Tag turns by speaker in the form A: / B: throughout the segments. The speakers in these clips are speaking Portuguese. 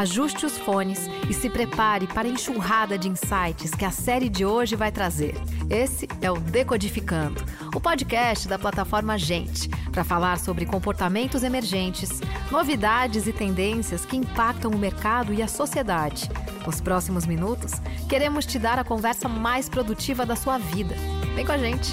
A: ajuste os fones e se prepare para a enxurrada de insights que a série de hoje vai trazer. Esse é o Decodificando, o podcast da plataforma Gente, para falar sobre comportamentos emergentes, novidades e tendências que impactam o mercado e a sociedade. Nos próximos minutos, queremos te dar a conversa mais produtiva da sua vida. Vem com a gente!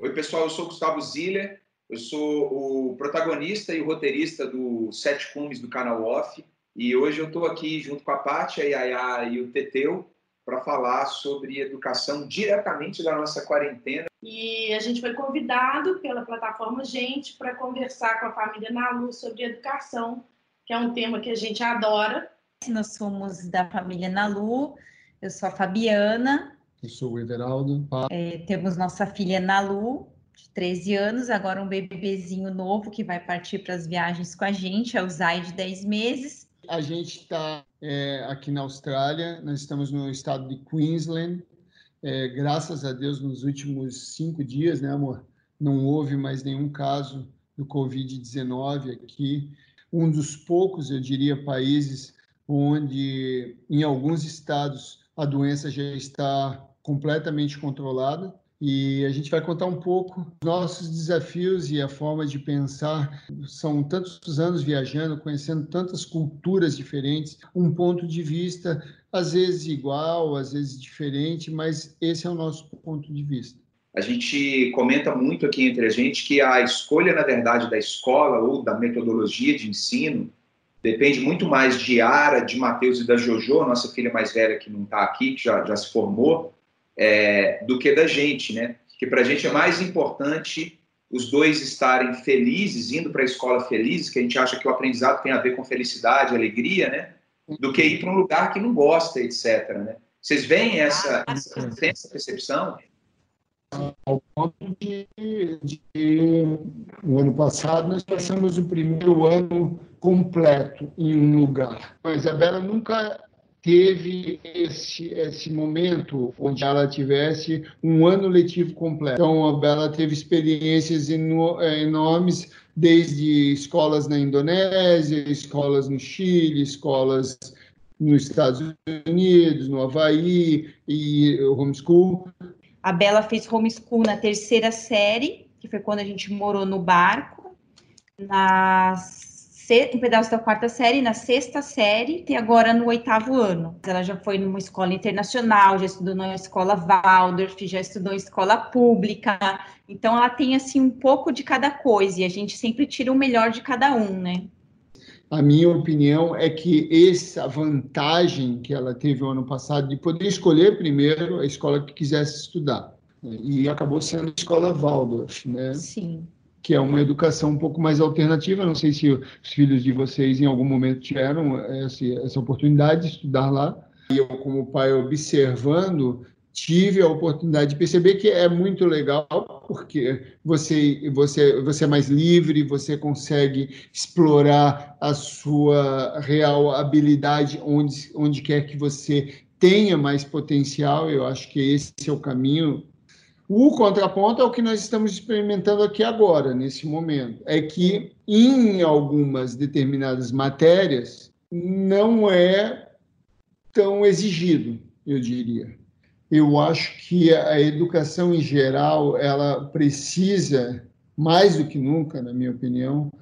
B: Oi, pessoal, eu sou Gustavo Ziller, eu sou o protagonista e o roteirista do Sete Cumes do canal Off, e hoje eu estou aqui junto com a Paty, a Yaya e o Teteu para falar sobre educação diretamente da nossa quarentena.
C: E a gente foi convidado pela plataforma Gente para conversar com a família Nalu sobre educação, que é um tema que a gente adora.
D: Nós somos da família Nalu, eu sou a Fabiana.
E: Eu sou o Everaldo.
D: É, temos nossa filha Nalu, de 13 anos, agora um bebezinho novo que vai partir para as viagens com a gente, é o Zay de 10 meses.
E: A gente está é, aqui na Austrália, nós estamos no estado de Queensland. É, graças a Deus, nos últimos cinco dias, né, amor? Não houve mais nenhum caso do Covid-19 aqui. Um dos poucos, eu diria, países onde, em alguns estados, a doença já está completamente controlada e a gente vai contar um pouco nossos desafios e a forma de pensar. São tantos anos viajando, conhecendo tantas culturas diferentes, um ponto de vista às vezes igual, às vezes diferente, mas esse é o nosso ponto de vista.
B: A gente comenta muito aqui entre a gente que a escolha, na verdade, da escola ou da metodologia de ensino depende muito mais de Ara, de Matheus e da Jojo, nossa filha mais velha que não está aqui, que já, já se formou, é, do que da gente, né? Que para a gente é mais importante os dois estarem felizes, indo para a escola felizes, que a gente acha que o aprendizado tem a ver com felicidade, alegria, né? Do que ir para um lugar que não gosta, etc. Né? Vocês veem essa, essa, essa percepção?
E: Ao ponto de, de, no ano passado, nós passamos o primeiro ano completo em um lugar. A Isabela nunca teve esse, esse momento onde ela tivesse um ano letivo completo. Então, ela teve experiências é, enormes, desde escolas na Indonésia, escolas no Chile, escolas nos Estados Unidos, no Havaí e homeschool.
D: A Bela fez homeschool na terceira série, que foi quando a gente morou no barco. Nas um pedaço da quarta série, na sexta série e agora no oitavo ano. Ela já foi numa escola internacional, já estudou na escola Waldorf, já estudou em escola pública. Então ela tem assim um pouco de cada coisa e a gente sempre tira o melhor de cada um, né?
E: A minha opinião é que essa vantagem que ela teve o ano passado de poder escolher primeiro a escola que quisesse estudar. E acabou sendo a escola Waldorf, né?
D: Sim
E: que é uma educação um pouco mais alternativa. Não sei se os filhos de vocês em algum momento tiveram essa, essa oportunidade de estudar lá. E eu, como pai, observando, tive a oportunidade de perceber que é muito legal porque você você você é mais livre, você consegue explorar a sua real habilidade onde onde quer que você tenha mais potencial. Eu acho que esse é o caminho o contraponto é o que nós estamos experimentando aqui agora, nesse momento. É que em algumas determinadas matérias não é tão exigido, eu diria. Eu acho que a educação em geral, ela precisa, mais do que nunca, na minha opinião,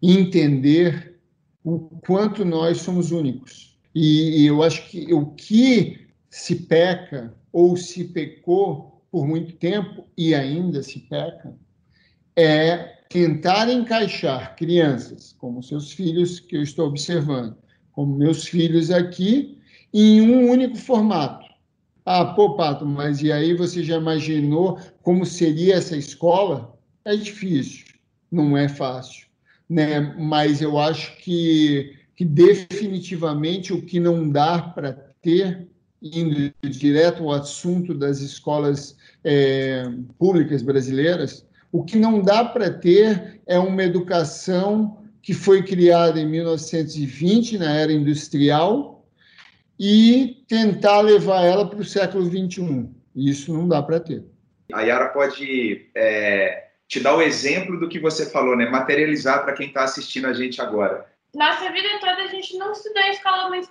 E: entender o quanto nós somos únicos. E eu acho que o que se peca ou se pecou por muito tempo, e ainda se peca, é tentar encaixar crianças, como seus filhos que eu estou observando, como meus filhos aqui, em um único formato. Ah, pô, Pato, mas e aí você já imaginou como seria essa escola? É difícil, não é fácil, né? Mas eu acho que, que definitivamente o que não dá para ter indo direto ao assunto das escolas é, públicas brasileiras, o que não dá para ter é uma educação que foi criada em 1920, na era industrial, e tentar levar ela para o século XXI. Isso não dá para ter.
B: A Yara pode é, te dar o exemplo do que você falou, né? Materializar para quem está assistindo a gente agora.
C: Nossa vida toda a gente não estudou em escolas muito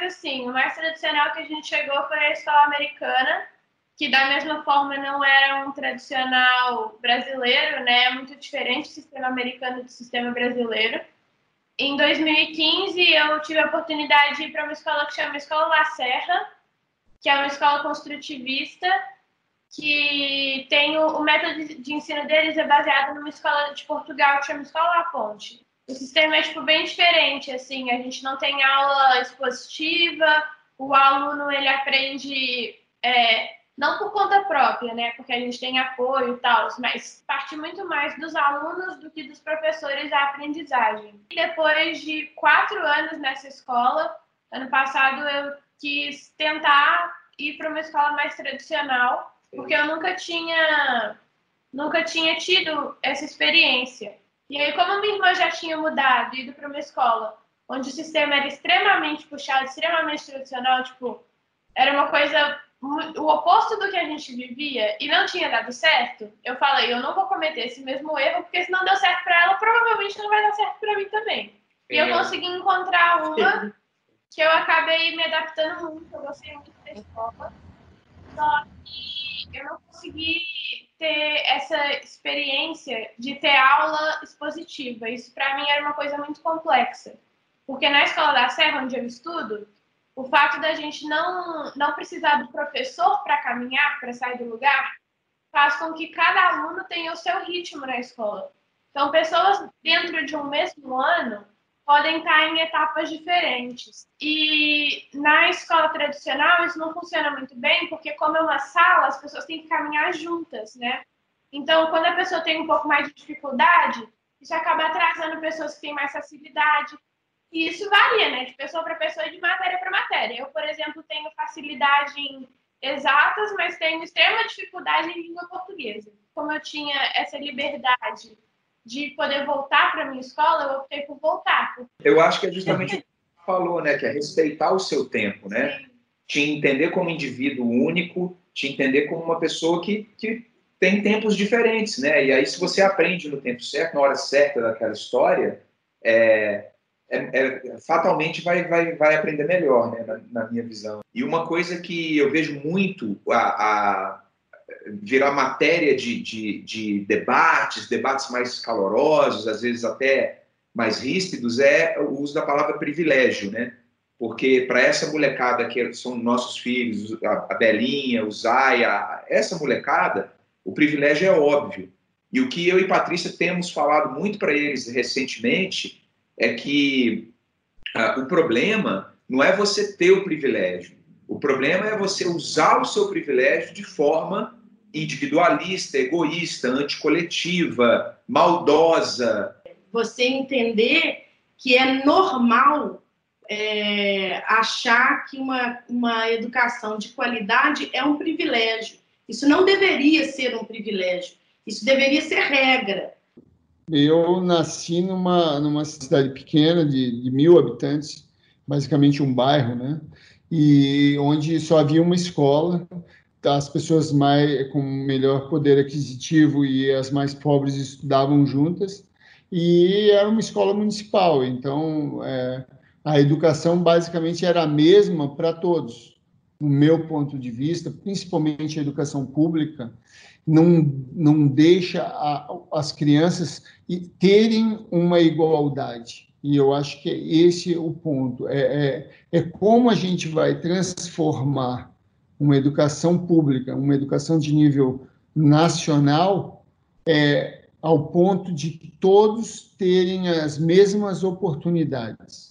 C: tradicionais assim. O mais tradicional que a gente chegou foi a escola americana, que da mesma forma não era um tradicional brasileiro, né? É muito diferente o sistema americano do sistema brasileiro. Em 2015, eu tive a oportunidade de ir para uma escola que chama Escola La Serra, que é uma escola construtivista, que tem o, o método de ensino deles é baseado numa escola de Portugal que chama Escola La Ponte. O sistema é tipo bem diferente, assim, a gente não tem aula expositiva, o aluno ele aprende é, não por conta própria, né? Porque a gente tem apoio e tal, mas parte muito mais dos alunos do que dos professores a aprendizagem. E depois de quatro anos nessa escola, ano passado eu quis tentar ir para uma escola mais tradicional, porque eu nunca tinha nunca tinha tido essa experiência. E aí, como minha irmã já tinha mudado, ido para uma escola onde o sistema era extremamente puxado, extremamente tradicional, tipo, era uma coisa o oposto do que a gente vivia e não tinha dado certo, eu falei, eu não vou cometer esse mesmo erro, porque se não deu certo para ela, provavelmente não vai dar certo para mim também. E eu é. consegui encontrar uma que eu acabei me adaptando muito, eu gostei muito da escola, só que eu não consegui ter essa experiência de ter aula expositiva. Isso para mim era uma coisa muito complexa, porque na escola da Serra, onde eu estudo, o fato da gente não, não precisar do professor para caminhar, para sair do lugar, faz com que cada aluno tenha o seu ritmo na escola. Então, pessoas dentro de um mesmo ano podem estar em etapas diferentes. E na escola tradicional isso não funciona muito bem, porque como é uma sala, as pessoas têm que caminhar juntas, né? Então, quando a pessoa tem um pouco mais de dificuldade, isso acaba atrasando pessoas que têm mais facilidade, e isso varia, né, de pessoa para pessoa e de matéria para matéria. Eu, por exemplo, tenho facilidade em exatas, mas tenho extrema dificuldade em língua portuguesa. Como eu tinha essa liberdade de poder voltar para minha escola, eu optei por voltar.
B: Eu acho que é justamente o que você falou, né, que é respeitar o seu tempo, né? Sim. Te entender como indivíduo único, te entender como uma pessoa que, que tem tempos diferentes, né? E aí, se você aprende no tempo certo, na hora certa daquela história, é, é, é, fatalmente vai, vai, vai aprender melhor, né, na, na, minha visão. E uma coisa que eu vejo muito a, a virar matéria de, de, de, debates, debates mais calorosos, às vezes até mais ríspidos, é o uso da palavra privilégio, né? Porque para essa molecada que são nossos filhos, a, Belinha, o Zaya, essa molecada, o privilégio é óbvio. E o que eu e Patrícia temos falado muito para eles recentemente é que ah, o problema não é você ter o privilégio. O problema é você usar o seu privilégio de forma individualista, egoísta, anticoletiva, maldosa.
C: Você entender que é normal é, achar que uma, uma educação de qualidade é um privilégio. Isso não deveria ser um privilégio. Isso deveria ser regra.
E: Eu nasci numa, numa cidade pequena de, de mil habitantes, basicamente um bairro, né? E onde só havia uma escola, as pessoas mais com melhor poder aquisitivo e as mais pobres estudavam juntas, e era uma escola municipal, então é, a educação basicamente era a mesma para todos, no meu ponto de vista, principalmente a educação pública, não, não deixa a, as crianças terem uma igualdade. E eu acho que esse é o ponto. É, é, é como a gente vai transformar uma educação pública, uma educação de nível nacional, é, ao ponto de todos terem as mesmas oportunidades.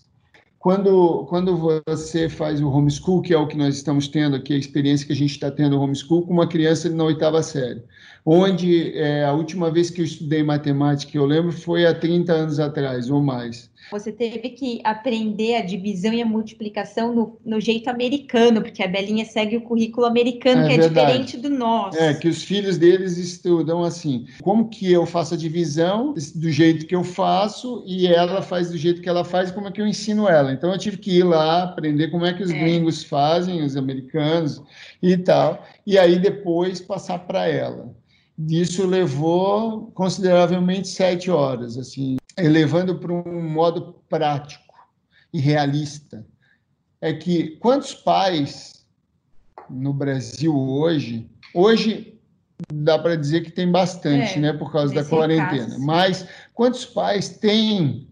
E: Quando, quando você faz o homeschool, que é o que nós estamos tendo aqui, a experiência que a gente está tendo no homeschool, com uma criança na oitava série, onde é, a última vez que eu estudei matemática, eu lembro, foi há 30 anos atrás ou mais.
D: Você teve que aprender a divisão e a multiplicação no, no jeito americano, porque a Belinha segue o currículo americano, é que é diferente do nosso.
E: É, que os filhos deles estudam assim. Como que eu faço a divisão do jeito que eu faço e ela faz do jeito que ela faz, como é que eu ensino ela? Então eu tive que ir lá aprender como é que os é. gringos fazem, os americanos e tal, e aí depois passar para ela. isso levou consideravelmente sete horas, assim, elevando para um modo prático e realista. É que quantos pais no Brasil hoje, hoje dá para dizer que tem bastante, é, né, por causa da quarentena, caso. mas quantos pais têm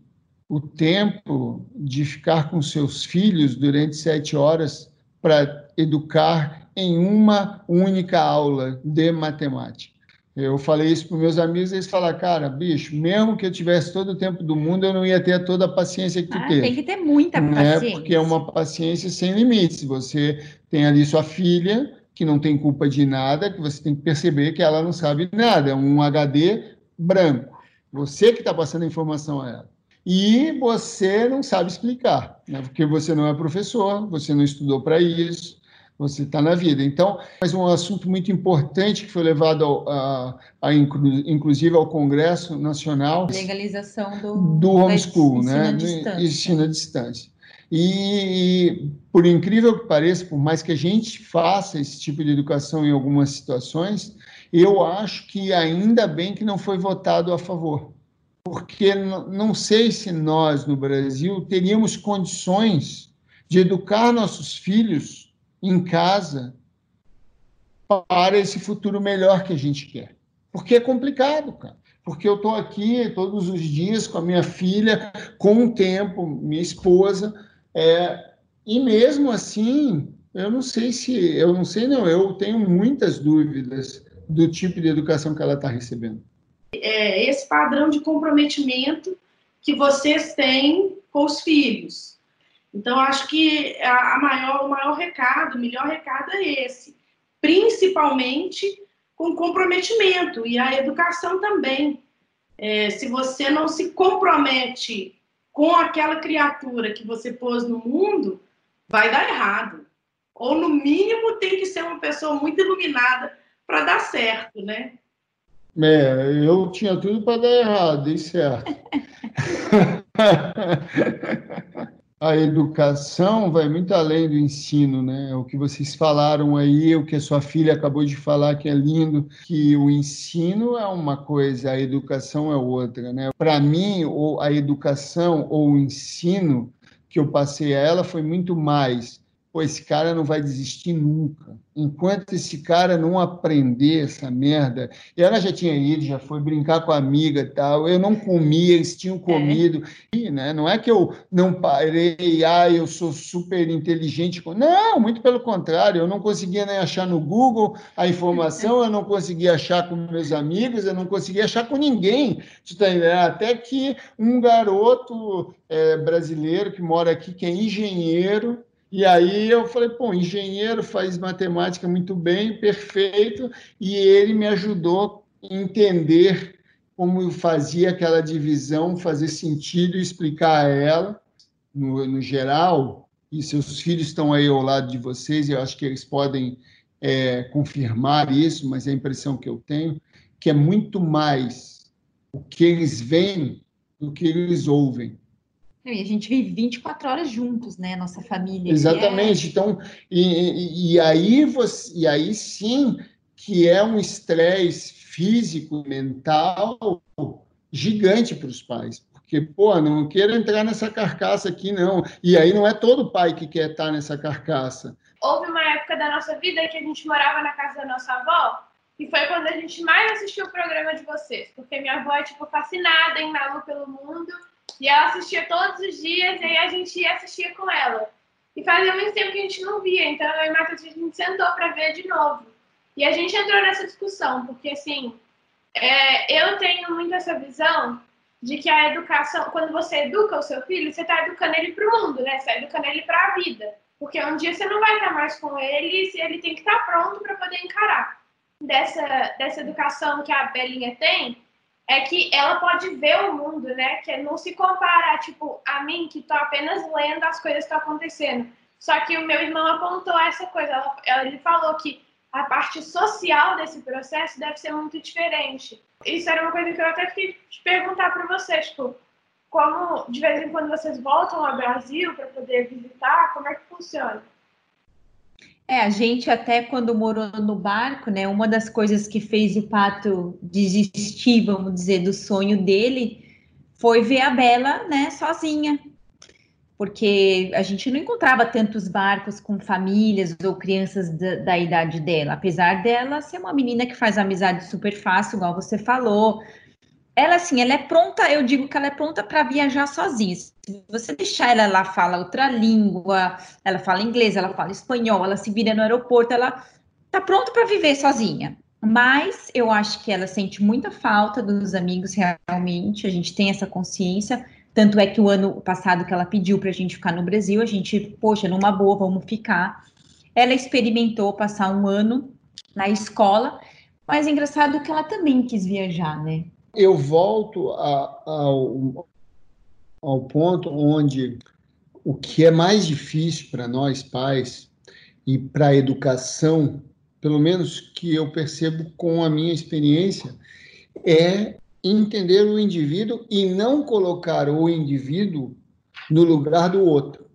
E: o tempo de ficar com seus filhos durante sete horas para educar em uma única aula de matemática? Eu falei isso para meus amigos, eles falaram, cara, bicho, mesmo que eu tivesse todo o tempo do mundo, eu não ia ter toda a paciência que tu ah,
D: teve. Tem que ter muita né? paciência.
E: Porque é uma paciência sem limites. Você tem ali sua filha, que não tem culpa de nada, que você tem que perceber que ela não sabe nada, é um HD branco. Você que está passando a informação a ela. E você não sabe explicar, né? porque você não é professor, você não estudou para isso, você está na vida. Então, mas um assunto muito importante que foi levado ao, a, a inclusive ao Congresso Nacional,
D: legalização do,
E: do homeschool, né? Ensino à distância. E, por incrível que pareça, por mais que a gente faça esse tipo de educação em algumas situações, eu acho que ainda bem que não foi votado a favor. Porque não sei se nós, no Brasil, teríamos condições de educar nossos filhos em casa para esse futuro melhor que a gente quer. Porque é complicado, cara. Porque eu estou aqui todos os dias com a minha filha, com o tempo, minha esposa, é, e mesmo assim, eu não sei se, eu não sei não, eu tenho muitas dúvidas do tipo de educação que ela está recebendo.
F: É esse padrão de comprometimento que vocês têm com os filhos. Então, acho que a maior, o maior recado, o melhor recado é esse. Principalmente com comprometimento e a educação também. É, se você não se compromete com aquela criatura que você pôs no mundo, vai dar errado. Ou, no mínimo, tem que ser uma pessoa muito iluminada para dar certo, né?
E: É, eu tinha tudo para dar errado, e certo. a educação vai muito além do ensino, né? O que vocês falaram aí, o que a sua filha acabou de falar, que é lindo, que o ensino é uma coisa, a educação é outra, né? Para mim, a educação ou o ensino que eu passei a ela foi muito mais pô, esse cara não vai desistir nunca. Enquanto esse cara não aprender essa merda. E ela já tinha ido, já foi brincar com a amiga e tal. Eu não comia, eles tinham é. comido. É. E, né, não é que eu não parei, ah, eu sou super inteligente. Não, muito pelo contrário. Eu não conseguia nem achar no Google a informação, eu não conseguia achar com meus amigos, eu não conseguia achar com ninguém. Tá Até que um garoto é, brasileiro que mora aqui, que é engenheiro, e aí eu falei, pô, engenheiro faz matemática muito bem, perfeito, e ele me ajudou a entender como fazia aquela divisão fazer sentido e explicar a ela, no, no geral, e seus filhos estão aí ao lado de vocês, e eu acho que eles podem é, confirmar isso, mas é a impressão que eu tenho, que é muito mais o que eles veem do que eles ouvem.
D: E a gente vive 24 horas juntos, né? Nossa família.
E: Exatamente. É... Então, e, e, e, aí você, e aí sim que é um estresse físico, mental gigante para os pais. Porque, pô, não quero entrar nessa carcaça aqui, não. E aí não é todo pai que quer estar nessa carcaça.
C: Houve uma época da nossa vida que a gente morava na casa da nossa avó, e foi quando a gente mais assistiu o programa de vocês, porque minha avó é, tipo, fascinada em Malu pelo mundo, e ela assistia todos os dias, e aí a gente ia assistir com ela. E fazia muito tempo que a gente não via, então eu e Matheus a gente sentou para ver de novo. E a gente entrou nessa discussão, porque assim, é, eu tenho muito essa visão de que a educação, quando você educa o seu filho, você está educando ele para o mundo, né? Você está educando ele para a vida. Porque um dia você não vai estar mais com ele e ele tem que estar pronto para poder encarar. Dessa, dessa educação que a Belinha tem, é que ela pode ver o mundo, né? Que não se compara, tipo, a mim, que tô apenas lendo as coisas que estão acontecendo. Só que o meu irmão apontou essa coisa. Ela, ele falou que a parte social desse processo deve ser muito diferente. Isso era uma coisa que eu até queria te perguntar para vocês, tipo, como de vez em quando vocês voltam ao Brasil para poder visitar, como é que funciona?
D: É, a gente até quando morou no barco, né, uma das coisas que fez o Pato desistir, vamos dizer, do sonho dele, foi ver a Bela, né, sozinha. Porque a gente não encontrava tantos barcos com famílias ou crianças da, da idade dela, apesar dela ser uma menina que faz amizade super fácil, igual você falou, ela assim, ela é pronta, eu digo que ela é pronta para viajar sozinha. Se você deixar ela lá fala outra língua, ela fala inglês, ela fala espanhol, ela se vira no aeroporto, ela tá pronta para viver sozinha. Mas eu acho que ela sente muita falta dos amigos realmente, a gente tem essa consciência. Tanto é que o ano passado que ela pediu para a gente ficar no Brasil, a gente, poxa, numa boa, vamos ficar. Ela experimentou passar um ano na escola, mas é engraçado que ela também quis viajar, né?
E: Eu volto a, ao, ao ponto onde o que é mais difícil para nós pais e para a educação, pelo menos que eu percebo com a minha experiência, é entender o indivíduo e não colocar o indivíduo no lugar do outro.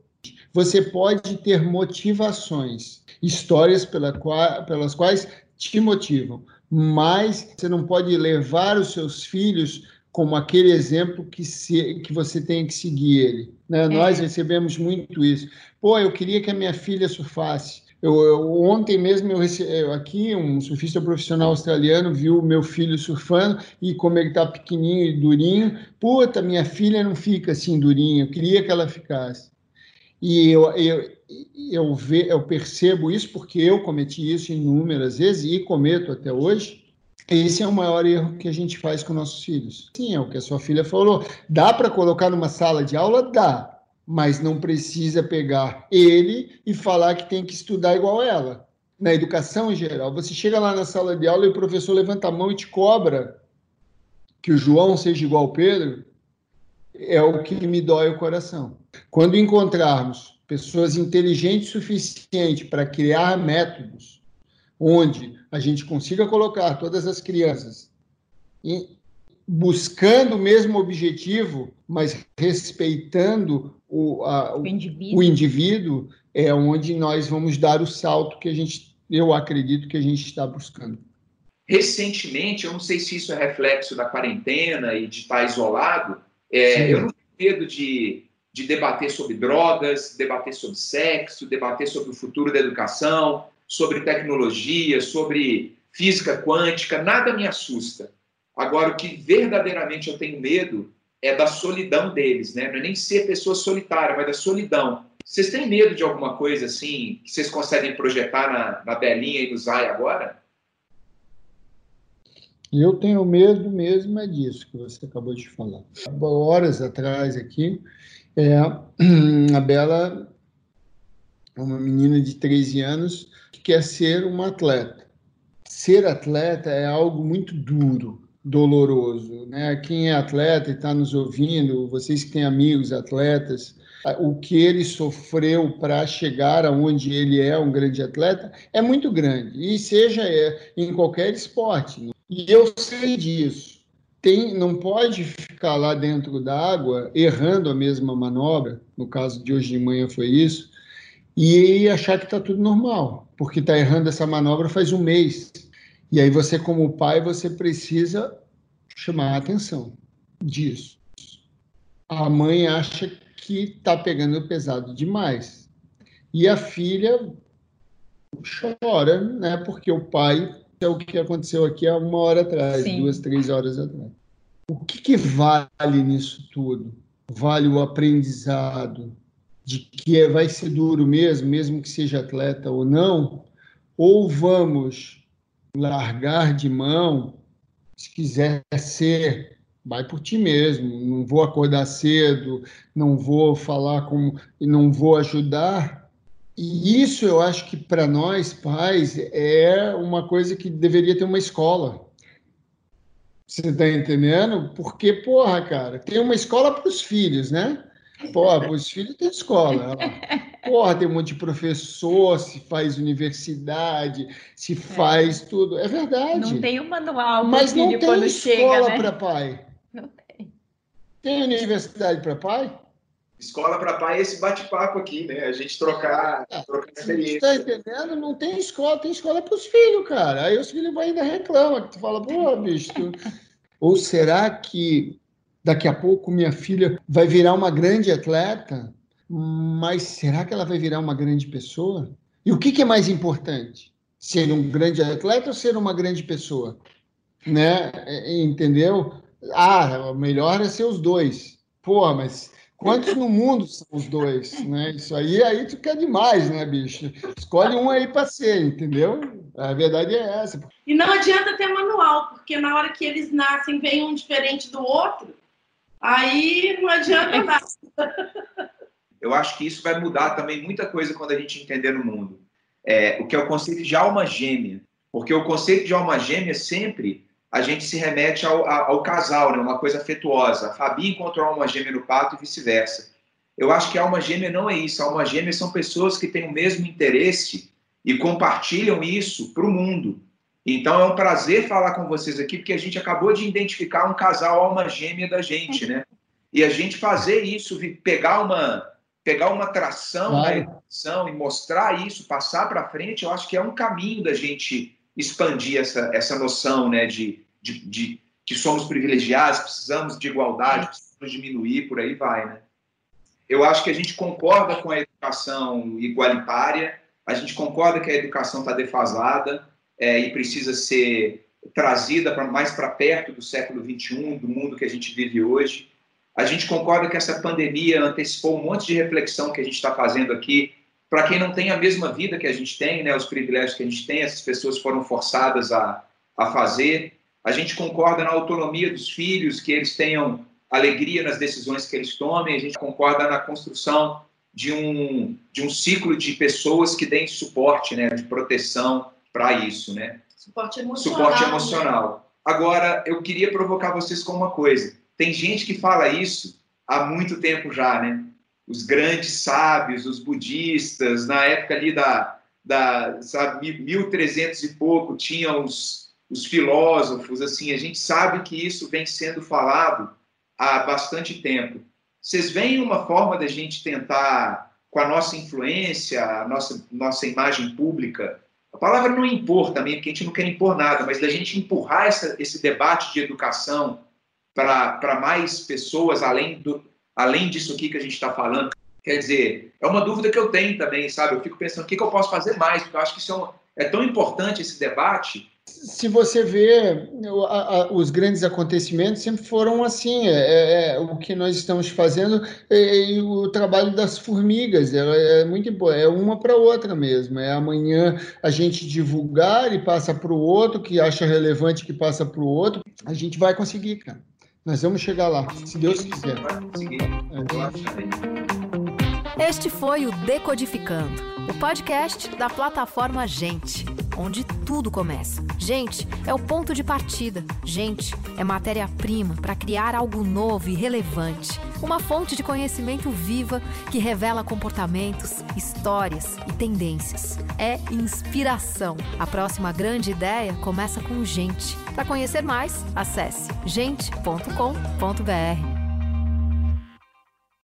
E: Você pode ter motivações, histórias pela qual, pelas quais te motivam, mas você não pode levar os seus filhos como aquele exemplo que, se, que você tem que seguir ele. Né? É. Nós recebemos muito isso. Pô, eu queria que a minha filha surfasse. Eu, eu, ontem mesmo eu recebi, aqui um surfista profissional australiano viu meu filho surfando e como ele está pequenininho e durinho, puta, minha filha não fica assim durinha, eu queria que ela ficasse. E eu, eu, eu, ve, eu percebo isso porque eu cometi isso inúmeras vezes e cometo até hoje. Esse é o maior erro que a gente faz com nossos filhos. Sim, é o que a sua filha falou. Dá para colocar numa sala de aula? Dá. Mas não precisa pegar ele e falar que tem que estudar igual ela. Na educação em geral, você chega lá na sala de aula e o professor levanta a mão e te cobra que o João seja igual ao Pedro, é o que me dói o coração. Quando encontrarmos pessoas inteligentes o suficiente para criar métodos onde a gente consiga colocar todas as crianças buscando o mesmo objetivo, mas respeitando o, a, o, indivíduo. o, indivíduo. é onde nós vamos dar o salto que a gente, eu acredito que a gente está buscando.
B: Recentemente, eu não sei se isso é reflexo da quarentena e de estar isolado, é, eu não tenho medo de de debater sobre drogas, debater sobre sexo, debater sobre o futuro da educação, sobre tecnologia, sobre física quântica, nada me assusta. Agora, o que verdadeiramente eu tenho medo é da solidão deles, né? Não é nem ser pessoa solitária, mas da solidão. Vocês têm medo de alguma coisa assim que vocês conseguem projetar na, na Belinha e no Zay agora?
E: Eu tenho medo mesmo é disso que você acabou de falar. Horas atrás aqui, é, a Bela uma menina de 13 anos que quer ser uma atleta. Ser atleta é algo muito duro, doloroso. Né? Quem é atleta e está nos ouvindo, vocês que têm amigos atletas, o que ele sofreu para chegar aonde ele é um grande atleta é muito grande, e seja é, em qualquer esporte. E eu sei disso tem, não pode ficar lá dentro da água errando a mesma manobra, no caso de hoje de manhã foi isso, e achar que está tudo normal, porque está errando essa manobra faz um mês. E aí você, como pai, você precisa chamar a atenção disso. A mãe acha que está pegando pesado demais. E a filha chora, né? Porque o pai é o que aconteceu aqui há uma hora atrás, Sim. duas, três horas atrás. O que, que vale nisso tudo? Vale o aprendizado de que é, vai ser duro mesmo, mesmo que seja atleta ou não? Ou vamos largar de mão, se quiser ser, vai por ti mesmo, não vou acordar cedo, não vou falar com, não vou ajudar, e isso eu acho que para nós pais é uma coisa que deveria ter uma escola. Você está entendendo? Porque, porra, cara, tem uma escola para os filhos, né? Porra, os filhos tem escola. Porra, tem um monte de professor, se faz universidade, se faz é. tudo. É verdade.
D: Não tem um manual
E: Mas
D: não
E: tem escola
D: né?
E: para pai.
D: Não tem.
E: Tem universidade para pai?
B: Escola para pai é esse bate-papo aqui, né? A gente trocar, é, trocar experiência.
E: Está entendendo? Não tem escola, tem escola para os filhos, cara. Aí os filhos ainda reclamam, que tu fala, pô, bicho. Tu... Ou será que daqui a pouco minha filha vai virar uma grande atleta? Mas será que ela vai virar uma grande pessoa? E o que, que é mais importante? Ser um grande atleta ou ser uma grande pessoa? Né? É, entendeu? Ah, melhor é ser os dois. Pô, mas Quantos no mundo são os dois, né? Isso aí, aí tu quer demais, né, bicho? Escolhe um aí para ser, entendeu? A verdade é essa.
F: E não adianta ter manual, porque na hora que eles nascem, vem um diferente do outro, aí não adianta nada.
B: Eu acho que isso vai mudar também muita coisa quando a gente entender no mundo. É, o que é o conceito de alma gêmea. Porque o conceito de alma gêmea sempre a gente se remete ao, ao casal, né? uma coisa afetuosa. A Fabi encontrou a alma gêmea no pato e vice-versa. Eu acho que a alma gêmea não é isso. A alma gêmea são pessoas que têm o mesmo interesse e compartilham isso para o mundo. Então é um prazer falar com vocês aqui, porque a gente acabou de identificar um casal alma gêmea da gente, né? E a gente fazer isso, pegar uma pegar uma tração claro. da educação e mostrar isso, passar para frente, eu acho que é um caminho da gente expandir essa, essa noção né, de, de, de, que somos privilegiados, precisamos de igualdade, precisamos diminuir, por aí vai. Né? Eu acho que a gente concorda com a educação igualitária, a gente concorda que a educação está defasada é, e precisa ser trazida mais para perto do século XXI, do mundo que a gente vive hoje. A gente concorda que essa pandemia antecipou um monte de reflexão que a gente está fazendo aqui para quem não tem a mesma vida que a gente tem, né, os privilégios que a gente tem, essas pessoas foram forçadas a, a fazer. A gente concorda na autonomia dos filhos, que eles tenham alegria nas decisões que eles tomem. A gente concorda na construção de um, de um ciclo de pessoas que deem suporte, né, de proteção para isso, né?
F: Suporte emocional.
B: Suporte emocional. Né? Agora, eu queria provocar vocês com uma coisa. Tem gente que fala isso há muito tempo já, né? os grandes sábios, os budistas, na época ali da, da sabe, 1300 e pouco, tinham os, os filósofos, assim, a gente sabe que isso vem sendo falado há bastante tempo. Vocês veem uma forma da gente tentar, com a nossa influência, a nossa, nossa imagem pública, a palavra não impor também, porque a gente não quer impor nada, mas da gente empurrar essa, esse debate de educação para mais pessoas, além do, além disso aqui que a gente está falando? Quer dizer, é uma dúvida que eu tenho também, sabe? Eu fico pensando o que, que eu posso fazer mais, porque eu acho que isso é, é tão importante esse debate.
E: Se você vê, os grandes acontecimentos sempre foram assim. É, é, é o que nós estamos fazendo é, é o trabalho das formigas. É, é muito. É uma para outra mesmo. É amanhã a gente divulgar e passa para o outro, que acha relevante que passa para o outro. A gente vai conseguir, cara. Nós vamos chegar lá, se Deus quiser.
A: Este foi o Decodificando, o podcast da plataforma Gente onde tudo começa. Gente é o ponto de partida. Gente é matéria-prima para criar algo novo e relevante. Uma fonte de conhecimento viva que revela comportamentos, histórias e tendências. É inspiração. A próxima grande ideia começa com gente. Para conhecer mais, acesse gente.com.br.